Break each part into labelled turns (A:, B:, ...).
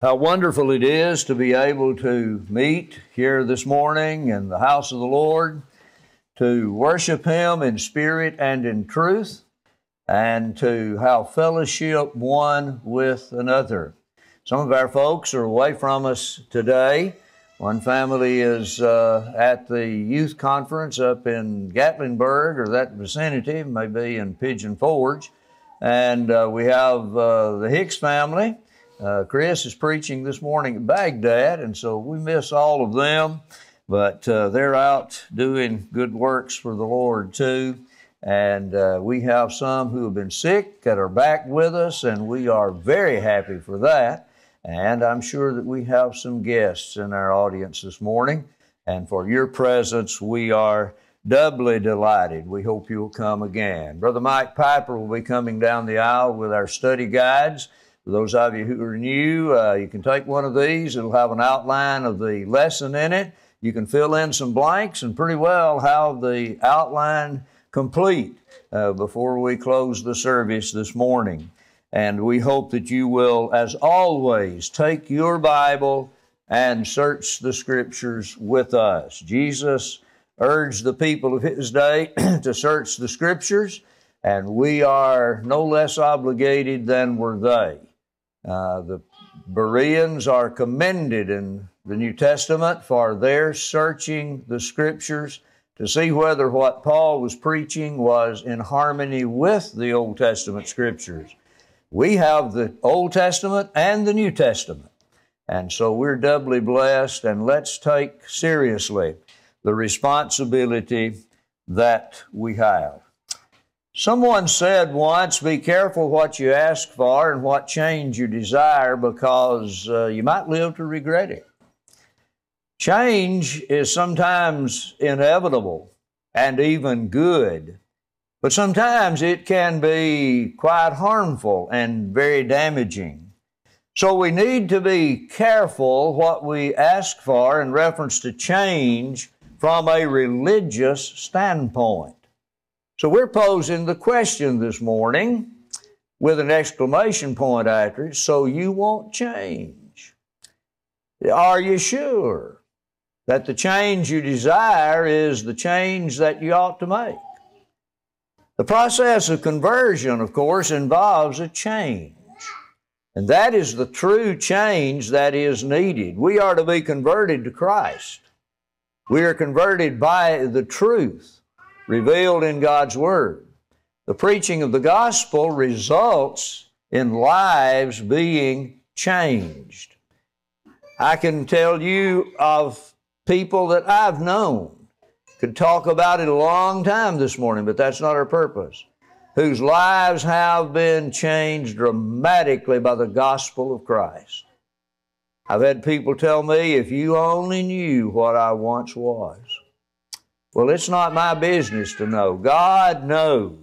A: How wonderful it is to be able to meet here this morning in the house of the Lord, to worship Him in spirit and in truth, and to have fellowship one with another. Some of our folks are away from us today. One family is uh, at the youth conference up in Gatlinburg or that vicinity, maybe in Pigeon Forge. And uh, we have uh, the Hicks family uh, Chris is preaching this morning at Baghdad, and so we miss all of them, but uh, they're out doing good works for the Lord too. And uh, we have some who have been sick that are back with us, and we are very happy for that. And I'm sure that we have some guests in our audience this morning. And for your presence, we are doubly delighted. We hope you'll come again. Brother Mike Piper will be coming down the aisle with our study guides. For those of you who are new, uh, you can take one of these. It'll have an outline of the lesson in it. You can fill in some blanks and pretty well have the outline complete uh, before we close the service this morning. And we hope that you will, as always, take your Bible and search the Scriptures with us. Jesus urged the people of his day to search the Scriptures, and we are no less obligated than were they. Uh, the Bereans are commended in the New Testament for their searching the Scriptures to see whether what Paul was preaching was in harmony with the Old Testament Scriptures. We have the Old Testament and the New Testament. And so we're doubly blessed, and let's take seriously the responsibility that we have. Someone said once, be careful what you ask for and what change you desire because uh, you might live to regret it. Change is sometimes inevitable and even good, but sometimes it can be quite harmful and very damaging. So we need to be careful what we ask for in reference to change from a religious standpoint. So we're posing the question this morning with an exclamation point after it so you won't change. Are you sure that the change you desire is the change that you ought to make? The process of conversion, of course, involves a change. And that is the true change that is needed. We are to be converted to Christ. We are converted by the truth revealed in God's Word. The preaching of the gospel results in lives being changed. I can tell you of people that I've known, could talk about it a long time this morning, but that's not our purpose, whose lives have been changed dramatically by the gospel of Christ. I've had people tell me, if you only knew what I once was. Well, it's not my business to know. God knows.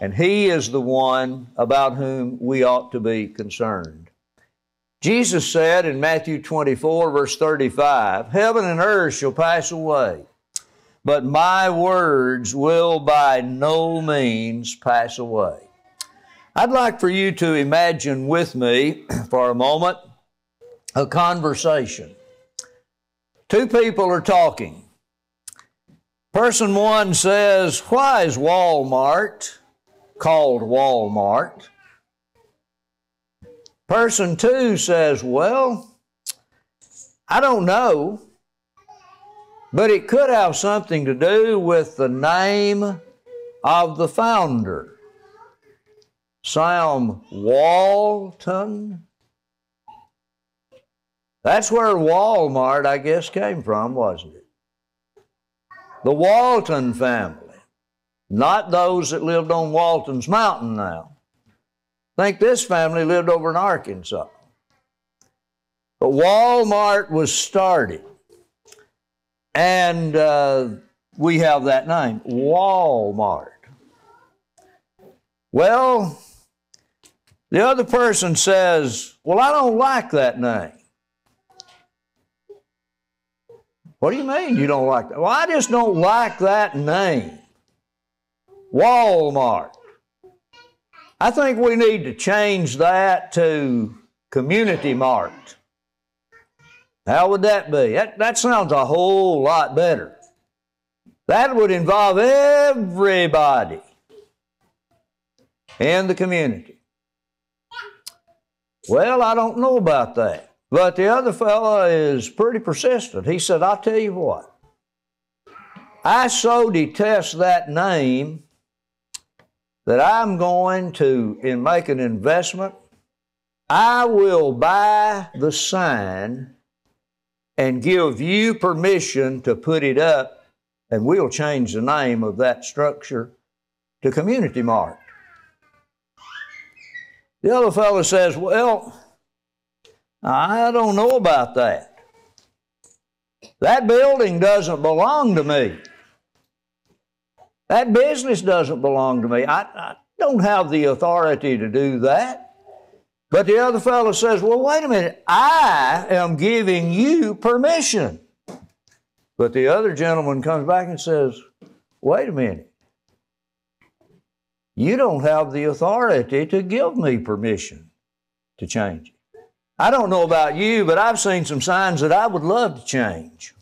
A: And He is the one about whom we ought to be concerned. Jesus said in Matthew 24, verse 35, Heaven and earth shall pass away, but my words will by no means pass away. I'd like for you to imagine with me for a moment a conversation. Two people are talking. Person one says, Why is Walmart called Walmart? Person two says, Well, I don't know, but it could have something to do with the name of the founder. Sam Walton. That's where Walmart, I guess, came from, wasn't it? The Walton family, not those that lived on Walton's Mountain now. I think this family lived over in Arkansas. But Walmart was started, and uh, we have that name, Walmart. Well, the other person says, Well, I don't like that name. What do you mean you don't like that? Well, I just don't like that name. Walmart. I think we need to change that to community mart. How would that be? That, that sounds a whole lot better. That would involve everybody in the community. Well, I don't know about that. But the other fellow is pretty persistent. He said, I'll tell you what. I so detest that name that I'm going to, in make an investment, I will buy the sign and give you permission to put it up, and we'll change the name of that structure to Community Mart. The other fellow says, Well, I don't know about that. That building doesn't belong to me. That business doesn't belong to me. I, I don't have the authority to do that. But the other fellow says, Well, wait a minute, I am giving you permission. But the other gentleman comes back and says, Wait a minute. You don't have the authority to give me permission to change it. I don't know about you, but I've seen some signs that I would love to change.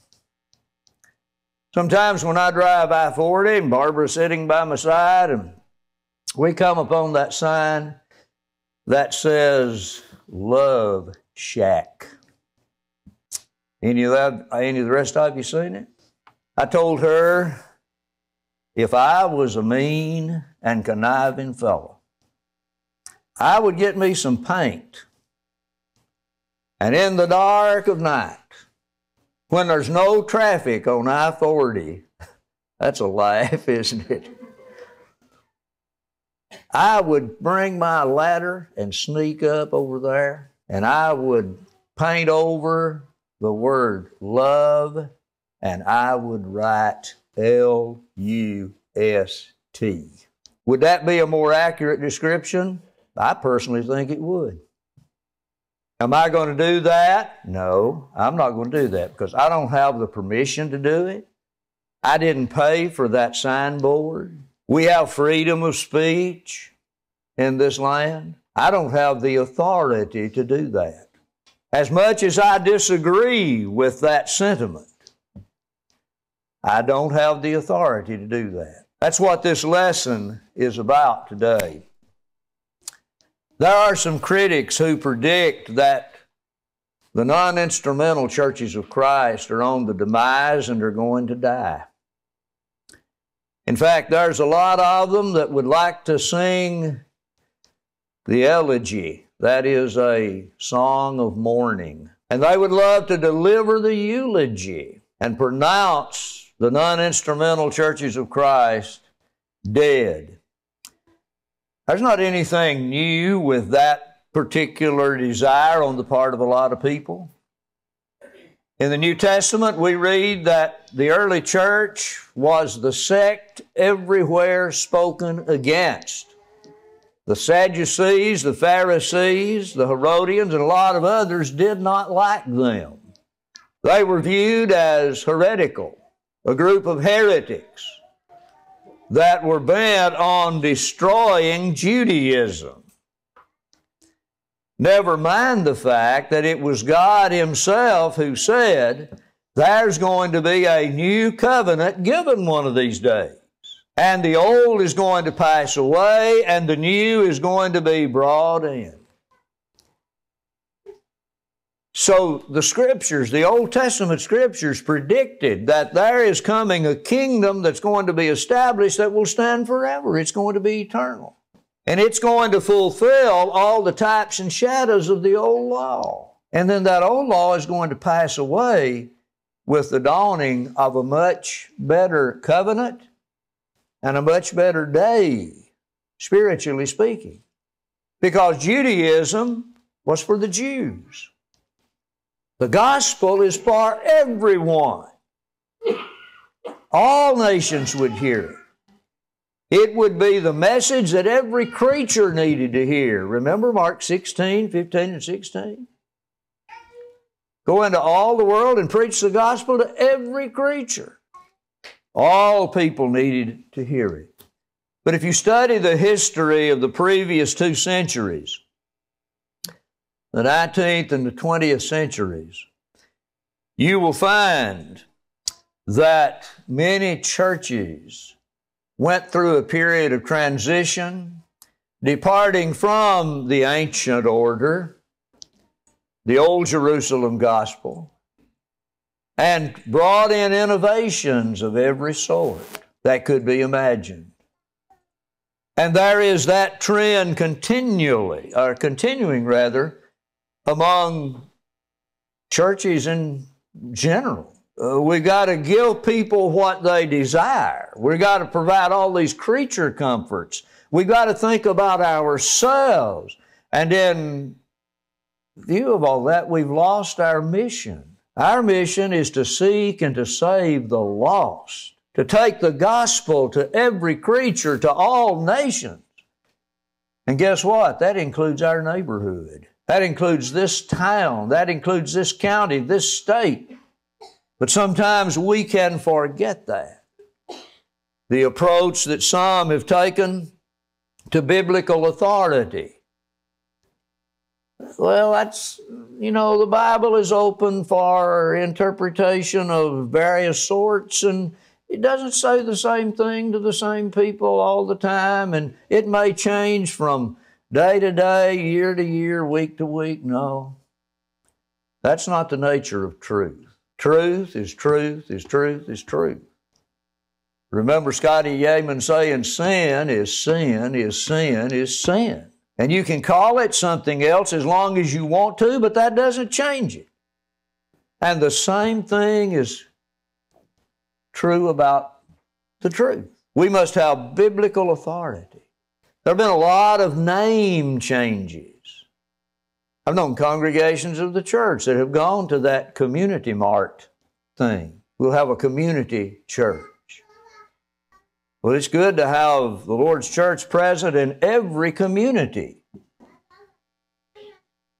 A: Sometimes when I drive I 40 and Barbara's sitting by my side and we come upon that sign that says Love Shack. Any of that, any of the rest of you seen it? I told her if I was a mean and conniving fellow, I would get me some paint. And in the dark of night, when there's no traffic on I 40. That's a laugh, isn't it? I would bring my ladder and sneak up over there, and I would paint over the word love, and I would write L U S T. Would that be a more accurate description? I personally think it would. Am I going to do that? No, I'm not going to do that because I don't have the permission to do it. I didn't pay for that signboard. We have freedom of speech in this land. I don't have the authority to do that. As much as I disagree with that sentiment, I don't have the authority to do that. That's what this lesson is about today. There are some critics who predict that the non instrumental churches of Christ are on the demise and are going to die. In fact, there's a lot of them that would like to sing the elegy, that is a song of mourning. And they would love to deliver the eulogy and pronounce the non instrumental churches of Christ dead. There's not anything new with that particular desire on the part of a lot of people. In the New Testament, we read that the early church was the sect everywhere spoken against. The Sadducees, the Pharisees, the Herodians, and a lot of others did not like them. They were viewed as heretical, a group of heretics that were bent on destroying Judaism. Never mind the fact that it was God Himself who said, There's going to be a new covenant given one of these days. And the old is going to pass away, and the new is going to be brought in. So the scriptures, the Old Testament scriptures predicted that there is coming a kingdom that's going to be established that will stand forever. It's going to be eternal. And it's going to fulfill all the types and shadows of the old law. And then that old law is going to pass away with the dawning of a much better covenant and a much better day, spiritually speaking. Because Judaism was for the Jews. The gospel is for everyone. All nations would hear it. It would be the message that every creature needed to hear. Remember Mark 16, 15, and 16? Go into all the world and preach the gospel to every creature. All people needed to hear it. But if you study the history of the previous two centuries, the 19th and the 20th centuries, you will find that many churches went through a period of transition, departing from the ancient order, the Old Jerusalem gospel, and brought in innovations of every sort that could be imagined. And there is that trend continually, or continuing rather, among churches in general. Uh, we got to give people what they desire. We got to provide all these creature comforts. We got to think about ourselves. And in view of all that, we've lost our mission. Our mission is to seek and to save the lost to take the gospel to every creature, to all nations. And guess what? That includes our neighborhood. That includes this town. That includes this county, this state. But sometimes we can forget that. The approach that some have taken to biblical authority. Well, that's, you know, the Bible is open for interpretation of various sorts, and it doesn't say the same thing to the same people all the time, and it may change from day to day, year to year, week to week. No. That's not the nature of truth. Truth is truth is truth is truth. Remember Scotty Yeaman saying sin is sin is sin is sin. And you can call it something else as long as you want to, but that doesn't change it. And the same thing is true about the truth. We must have biblical authority. There have been a lot of name changes. I've known congregations of the church that have gone to that community mart thing. We'll have a community church. Well, it's good to have the Lord's church present in every community.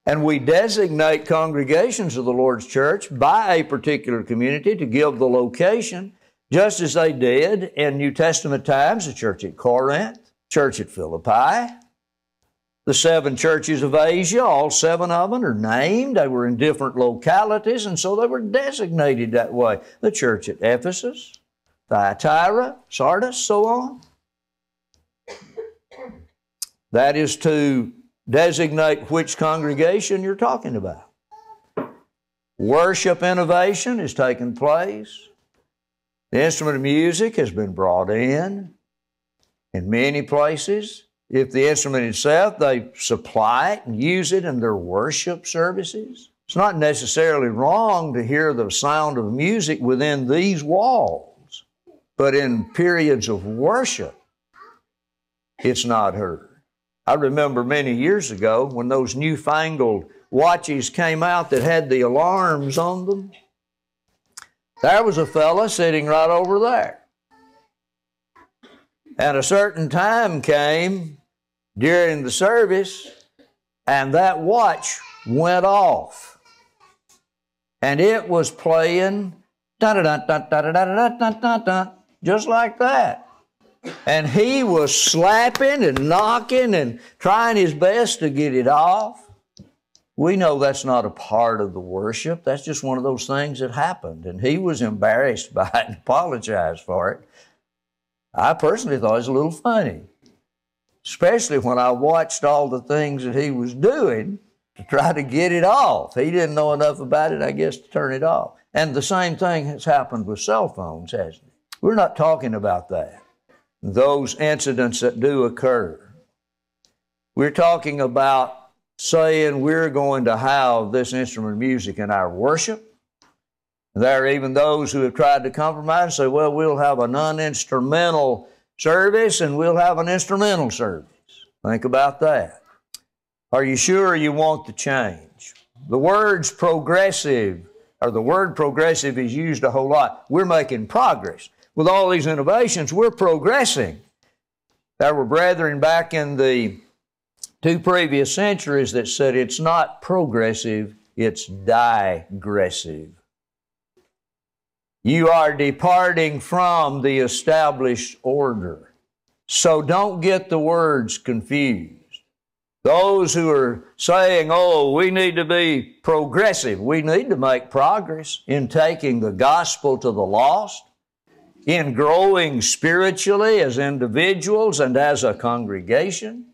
A: And we designate congregations of the Lord's church by a particular community to give the location just as they did in New Testament times, the church at Corinth, church at Philippi, the seven churches of Asia, all seven of them are named. They were in different localities, and so they were designated that way. The church at Ephesus, Thyatira, Sardis, so on. That is to designate which congregation you're talking about. Worship innovation has taken place. The instrument of music has been brought in in many places. If the instrument itself, they supply it and use it in their worship services. It's not necessarily wrong to hear the sound of music within these walls, but in periods of worship, it's not heard. I remember many years ago when those newfangled watches came out that had the alarms on them. There was a fella sitting right over there. And a certain time came during the service, and that watch went off. And it was playing just like that. And he was slapping and knocking and trying his best to get it off. We know that's not a part of the worship. That's just one of those things that happened. And he was embarrassed by it and apologized for it. I personally thought it was a little funny, especially when I watched all the things that he was doing to try to get it off. He didn't know enough about it, I guess, to turn it off. And the same thing has happened with cell phones, hasn't it? We're not talking about that. Those incidents that do occur. We're talking about saying we're going to have this instrument of music in our worship. There are even those who have tried to compromise and say, well, we'll have a non instrumental service and we'll have an instrumental service. Think about that. Are you sure you want the change? The words progressive, or the word progressive is used a whole lot. We're making progress. With all these innovations, we're progressing. There were brethren back in the two previous centuries that said it's not progressive, it's digressive. You are departing from the established order. So don't get the words confused. Those who are saying, oh, we need to be progressive, we need to make progress in taking the gospel to the lost, in growing spiritually as individuals and as a congregation.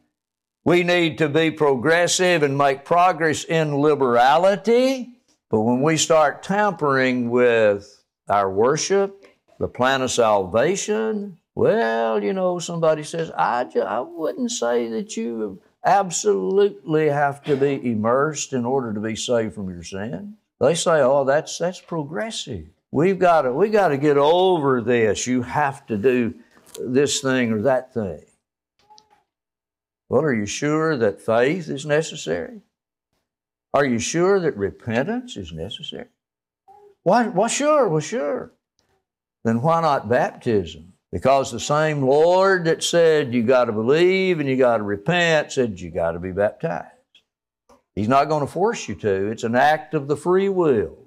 A: We need to be progressive and make progress in liberality. But when we start tampering with our worship, the plan of salvation, well, you know, somebody says, I, just, I wouldn't say that you absolutely have to be immersed in order to be saved from your sin. They say, oh, that's, that's progressive. We've got to, we got to get over this. You have to do this thing or that thing. Well, are you sure that faith is necessary? Are you sure that repentance is necessary? Why, well, sure, well, sure. Then why not baptism? Because the same Lord that said you got to believe and you got to repent said you got to be baptized. He's not going to force you to. It's an act of the free will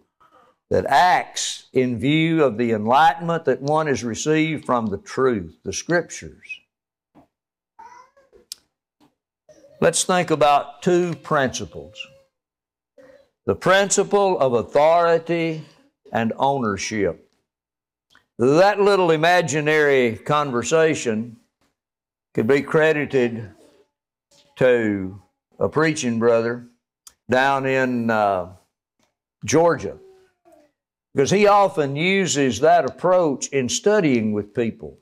A: that acts in view of the enlightenment that one has received from the truth, the Scriptures. Let's think about two principles the principle of authority and ownership. That little imaginary conversation could be credited to a preaching brother down in uh, Georgia because he often uses that approach in studying with people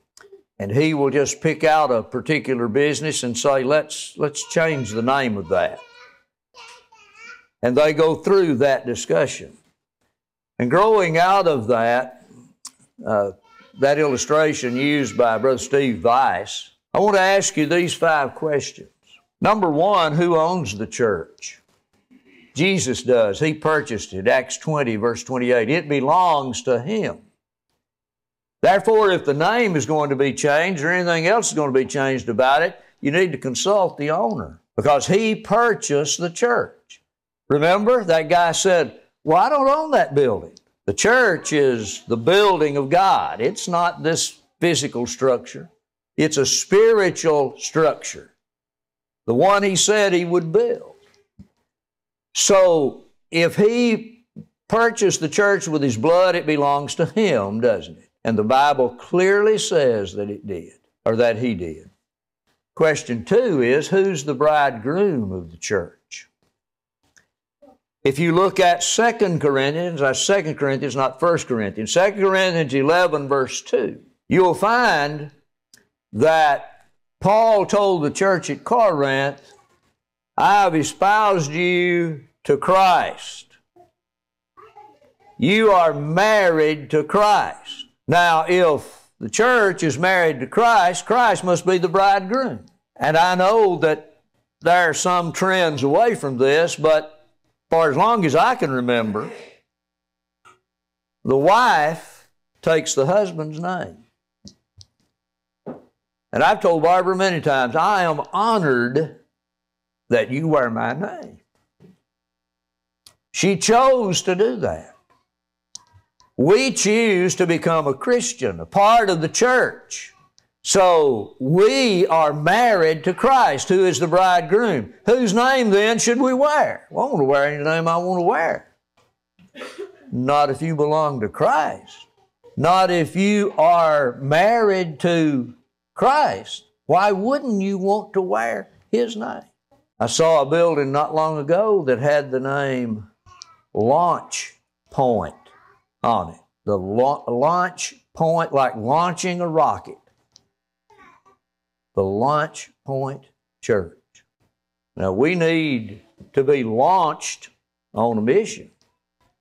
A: and he will just pick out a particular business and say, let's, let's change the name of that. And they go through that discussion. And growing out of that, uh, that illustration used by Brother Steve Weiss, I want to ask you these five questions. Number one, who owns the church? Jesus does. He purchased it. Acts 20, verse 28. It belongs to Him. Therefore, if the name is going to be changed or anything else is going to be changed about it, you need to consult the owner because he purchased the church. Remember, that guy said, Well, I don't own that building. The church is the building of God, it's not this physical structure, it's a spiritual structure. The one he said he would build. So, if he purchased the church with his blood, it belongs to him, doesn't it? And the Bible clearly says that it did, or that he did. Question two is who's the bridegroom of the church? If you look at 2 Corinthians, that's 2 Corinthians, not 1 Corinthians, 2 Corinthians 11, verse 2, you'll find that Paul told the church at Corinth, I have espoused you to Christ. You are married to Christ. Now, if the church is married to Christ, Christ must be the bridegroom. And I know that there are some trends away from this, but for as long as I can remember, the wife takes the husband's name. And I've told Barbara many times, I am honored that you wear my name. She chose to do that. We choose to become a Christian, a part of the church. So we are married to Christ, who is the bridegroom. Whose name then should we wear? Well, I want to wear any name I want to wear. Not if you belong to Christ. Not if you are married to Christ. Why wouldn't you want to wear His name? I saw a building not long ago that had the name Launch Point on it. The launch point, like launching a rocket. The Launch Point Church. Now, we need to be launched on a mission,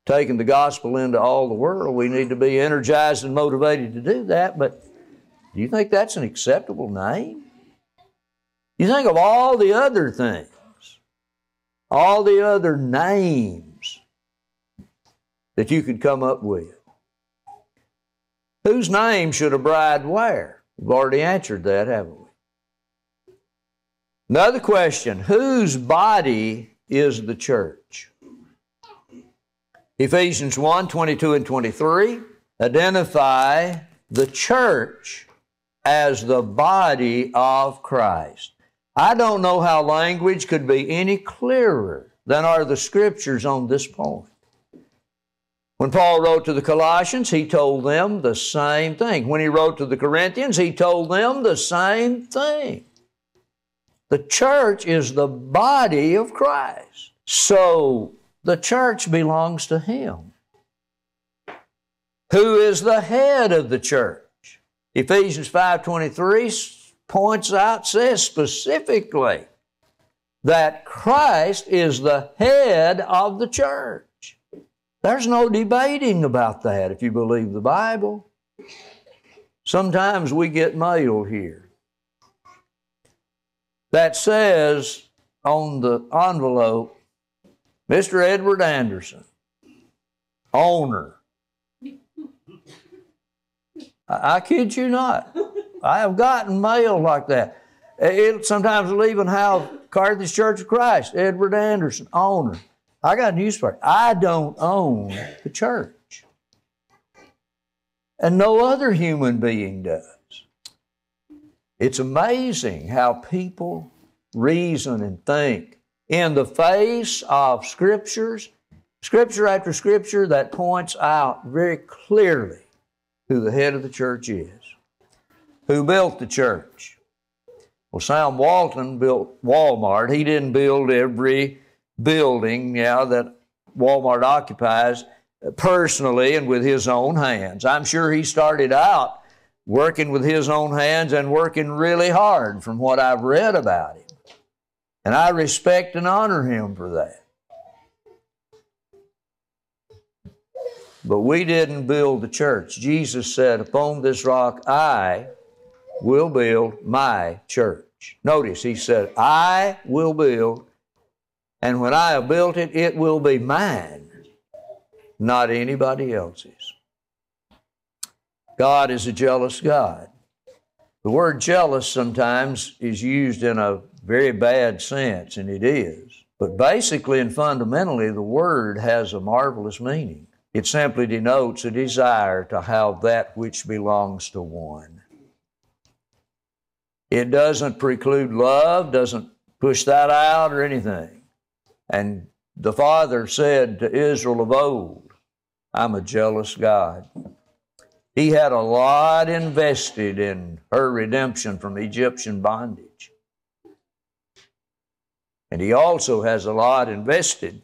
A: taking the gospel into all the world. We need to be energized and motivated to do that, but do you think that's an acceptable name? You think of all the other things, all the other names that you could come up with. Whose name should a bride wear? We've already answered that, haven't we? Another question Whose body is the church? Ephesians 1 22 and 23 identify the church as the body of Christ. I don't know how language could be any clearer than are the scriptures on this point. When Paul wrote to the Colossians, he told them the same thing. When he wrote to the Corinthians, he told them the same thing. The church is the body of Christ. So the church belongs to him. Who is the head of the church? Ephesians 5:23 points out says specifically that Christ is the head of the church. There's no debating about that if you believe the Bible. Sometimes we get mail here that says on the envelope, Mr. Edward Anderson, owner. I, I kid you not. I have gotten mail like that. It, sometimes it'll even have Carthage Church of Christ, Edward Anderson, owner. I got news for you. I don't own the church. And no other human being does. It's amazing how people reason and think in the face of scriptures, scripture after scripture that points out very clearly who the head of the church is, who built the church. Well, Sam Walton built Walmart. He didn't build every building yeah, that Walmart occupies personally and with his own hands. I'm sure he started out working with his own hands and working really hard from what I've read about him. And I respect and honor him for that. But we didn't build the church. Jesus said, Upon this rock I will build my church. Notice he said, I will build and when I have built it, it will be mine, not anybody else's. God is a jealous God. The word jealous sometimes is used in a very bad sense, and it is. But basically and fundamentally, the word has a marvelous meaning. It simply denotes a desire to have that which belongs to one. It doesn't preclude love, doesn't push that out or anything. And the Father said to Israel of old, I'm a jealous God. He had a lot invested in her redemption from Egyptian bondage. And He also has a lot invested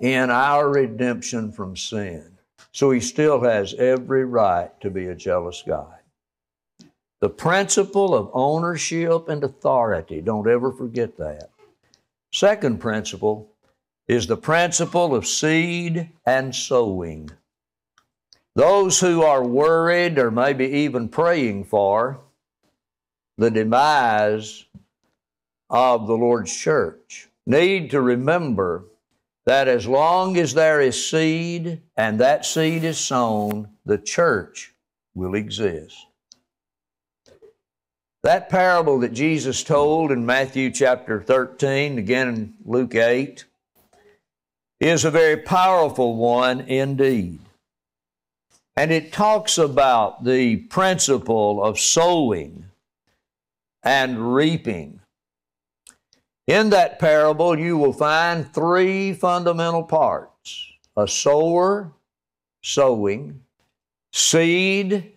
A: in our redemption from sin. So He still has every right to be a jealous God. The principle of ownership and authority, don't ever forget that. Second principle is the principle of seed and sowing. Those who are worried or maybe even praying for the demise of the Lord's church need to remember that as long as there is seed and that seed is sown, the church will exist. That parable that Jesus told in Matthew chapter 13, again in Luke 8, is a very powerful one indeed. And it talks about the principle of sowing and reaping. In that parable, you will find three fundamental parts a sower, sowing, seed,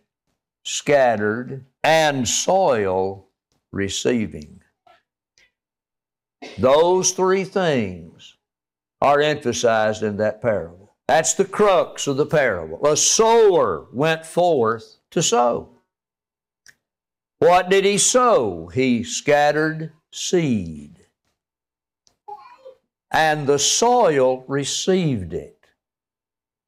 A: scattered, and soil receiving. Those three things are emphasized in that parable. That's the crux of the parable. A sower went forth to sow. What did he sow? He scattered seed. And the soil received it.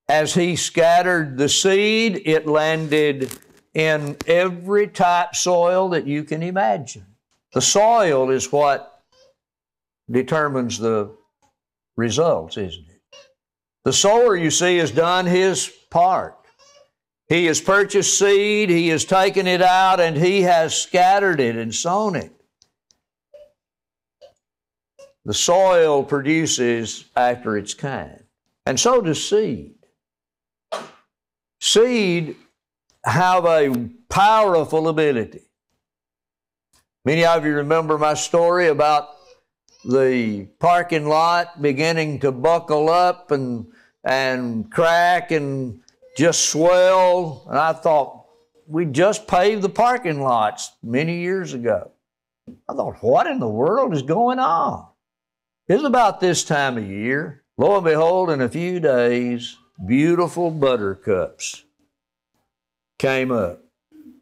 A: As he scattered the seed, it landed in every type soil that you can imagine. The soil is what determines the results, isn't it? The sower, you see, has done his part. He has purchased seed, he has taken it out, and he has scattered it and sown it. The soil produces after its kind, and so does seed. Seed have a powerful ability Many of you remember my story about the parking lot beginning to buckle up and, and crack and just swell. And I thought, we just paved the parking lots many years ago. I thought, what in the world is going on? It's about this time of year. Lo and behold, in a few days, beautiful buttercups came up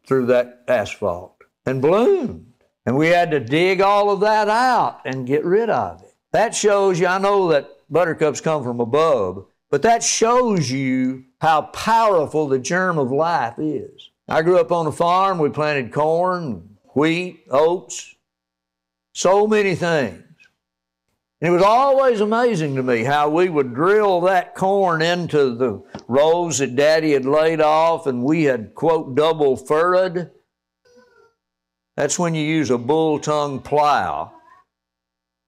A: through that asphalt and bloomed. And we had to dig all of that out and get rid of it. That shows you, I know that buttercups come from above, but that shows you how powerful the germ of life is. I grew up on a farm. We planted corn, wheat, oats, so many things. And it was always amazing to me how we would drill that corn into the rows that Daddy had laid off, and we had, quote, double furrowed. That's when you use a bull tongue plow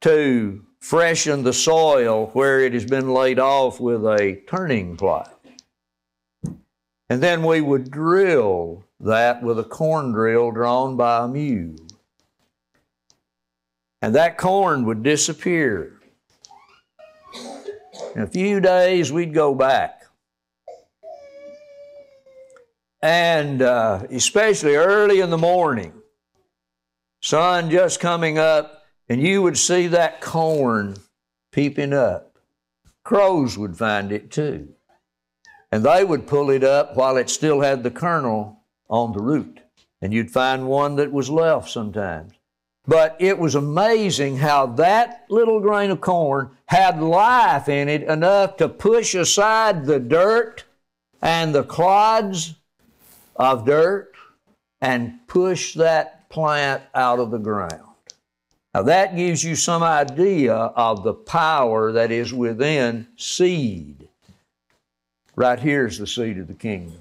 A: to freshen the soil where it has been laid off with a turning plow. And then we would drill that with a corn drill drawn by a mule. And that corn would disappear. In a few days, we'd go back. And uh, especially early in the morning, sun just coming up, and you would see that corn peeping up. Crows would find it too. And they would pull it up while it still had the kernel on the root. And you'd find one that was left sometimes. But it was amazing how that little grain of corn had life in it enough to push aside the dirt and the clods of dirt and push that plant out of the ground. Now, that gives you some idea of the power that is within seed. Right here is the seed of the kingdom.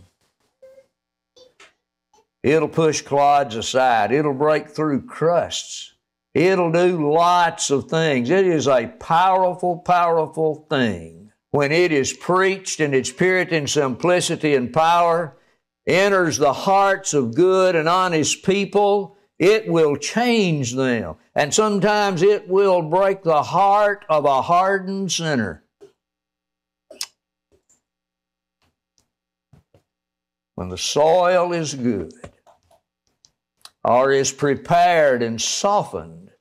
A: It'll push clods aside. It'll break through crusts. It'll do lots of things. It is a powerful, powerful thing. When it is preached in its purity and simplicity and power, enters the hearts of good and honest people, it will change them. And sometimes it will break the heart of a hardened sinner. when the soil is good or is prepared and softened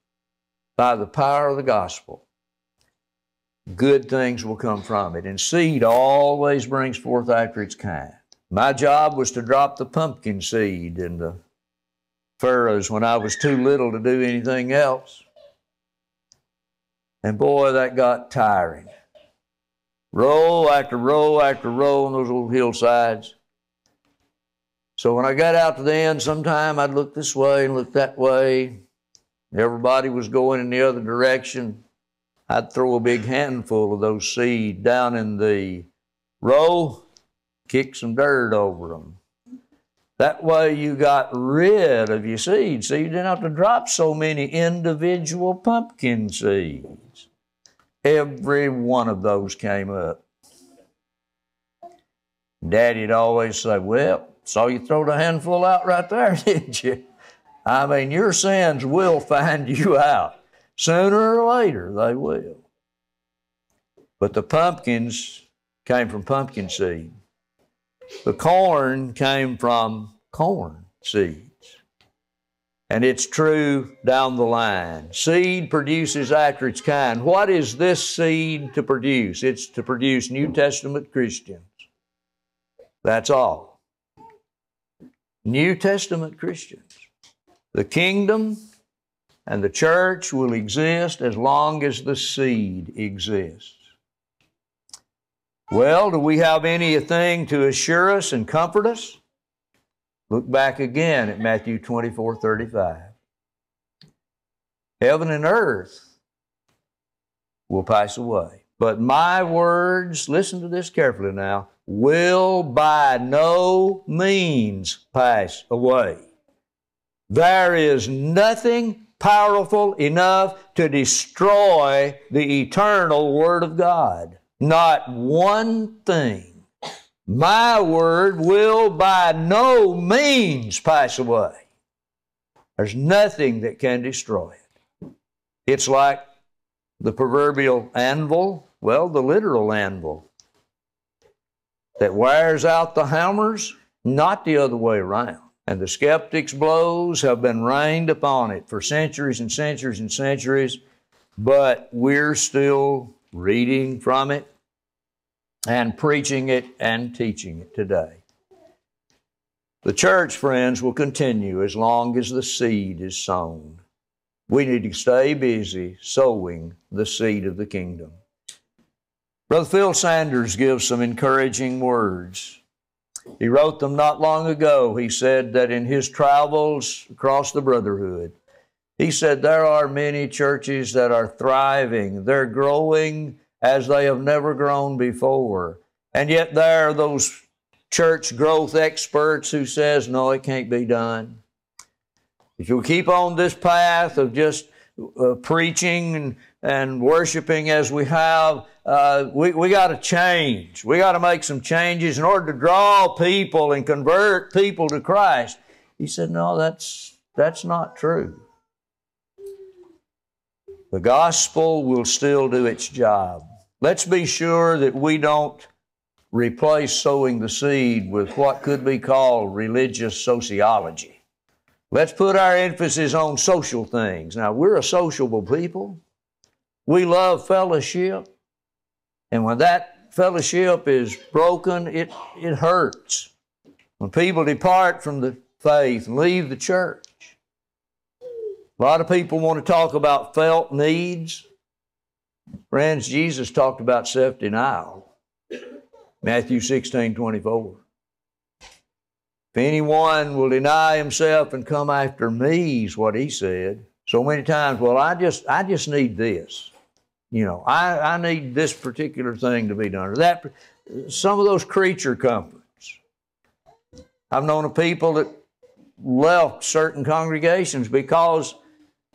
A: by the power of the gospel, good things will come from it. And seed always brings forth after its kind. My job was to drop the pumpkin seed in the furrows when I was too little to do anything else. And boy, that got tiring. Row after row after row on those little hillsides. So when I got out to the end, sometime I'd look this way and look that way. Everybody was going in the other direction. I'd throw a big handful of those seed down in the row, kick some dirt over them. That way you got rid of your seeds, so you didn't have to drop so many individual pumpkin seeds. Every one of those came up. Daddy'd always say, Well, Saw you throw the handful out right there, didn't you? I mean, your sins will find you out. Sooner or later, they will. But the pumpkins came from pumpkin seed. The corn came from corn seeds. And it's true down the line. Seed produces after its kind. What is this seed to produce? It's to produce New Testament Christians. That's all. New Testament Christians. The kingdom and the church will exist as long as the seed exists. Well, do we have anything to assure us and comfort us? Look back again at Matthew 24 35. Heaven and earth will pass away. But my words, listen to this carefully now, will by no means pass away. There is nothing powerful enough to destroy the eternal Word of God. Not one thing. My Word will by no means pass away. There's nothing that can destroy it. It's like the proverbial anvil, well, the literal anvil that wears out the hammers, not the other way around. And the skeptics' blows have been rained upon it for centuries and centuries and centuries, but we're still reading from it and preaching it and teaching it today. The church, friends, will continue as long as the seed is sown. We need to stay busy sowing the seed of the kingdom. Brother Phil Sanders gives some encouraging words. He wrote them not long ago. He said that in his travels across the brotherhood, he said there are many churches that are thriving. They're growing as they have never grown before. And yet there are those church growth experts who says, no, it can't be done. If you keep on this path of just uh, preaching and, and worshiping as we have, uh, we, we got to change. We got to make some changes in order to draw people and convert people to Christ. He said, no, that's, that's not true. The gospel will still do its job. Let's be sure that we don't replace sowing the seed with what could be called religious sociology. Let's put our emphasis on social things. Now, we're a sociable people. We love fellowship. And when that fellowship is broken, it, it hurts. When people depart from the faith and leave the church, a lot of people want to talk about felt needs. Friends, Jesus talked about self denial. Matthew 16 24. If anyone will deny himself and come after me, is what he said. So many times, well, I just I just need this. You know, I, I need this particular thing to be done. That some of those creature comforts. I've known of people that left certain congregations because,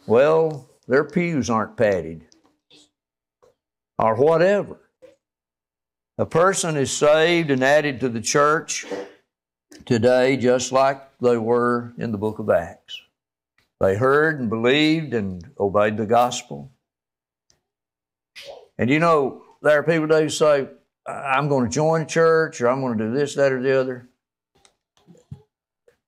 A: well, their pews aren't padded. Or whatever. A person is saved and added to the church today just like they were in the book of Acts. They heard and believed and obeyed the gospel. And you know, there are people today who say, I'm going to join a church or I'm going to do this, that, or the other.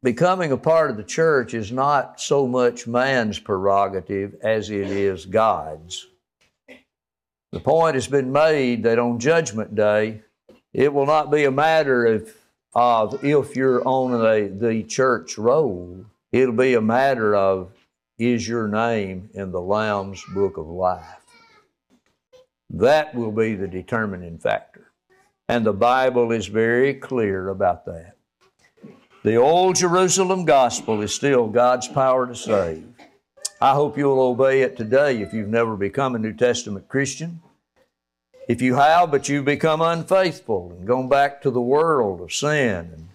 A: Becoming a part of the church is not so much man's prerogative as it is God's. The point has been made that on Judgment Day, it will not be a matter of of if you're on a, the church roll, it'll be a matter of is your name in the Lamb's book of life? That will be the determining factor. And the Bible is very clear about that. The old Jerusalem gospel is still God's power to save. I hope you'll obey it today if you've never become a New Testament Christian. If you have, but you've become unfaithful and gone back to the world of sin and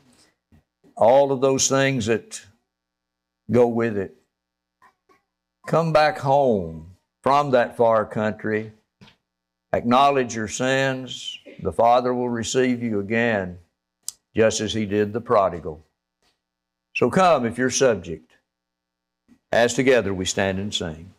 A: all of those things that go with it, come back home from that far country, acknowledge your sins, the Father will receive you again, just as He did the prodigal. So come if you're subject, as together we stand and sing.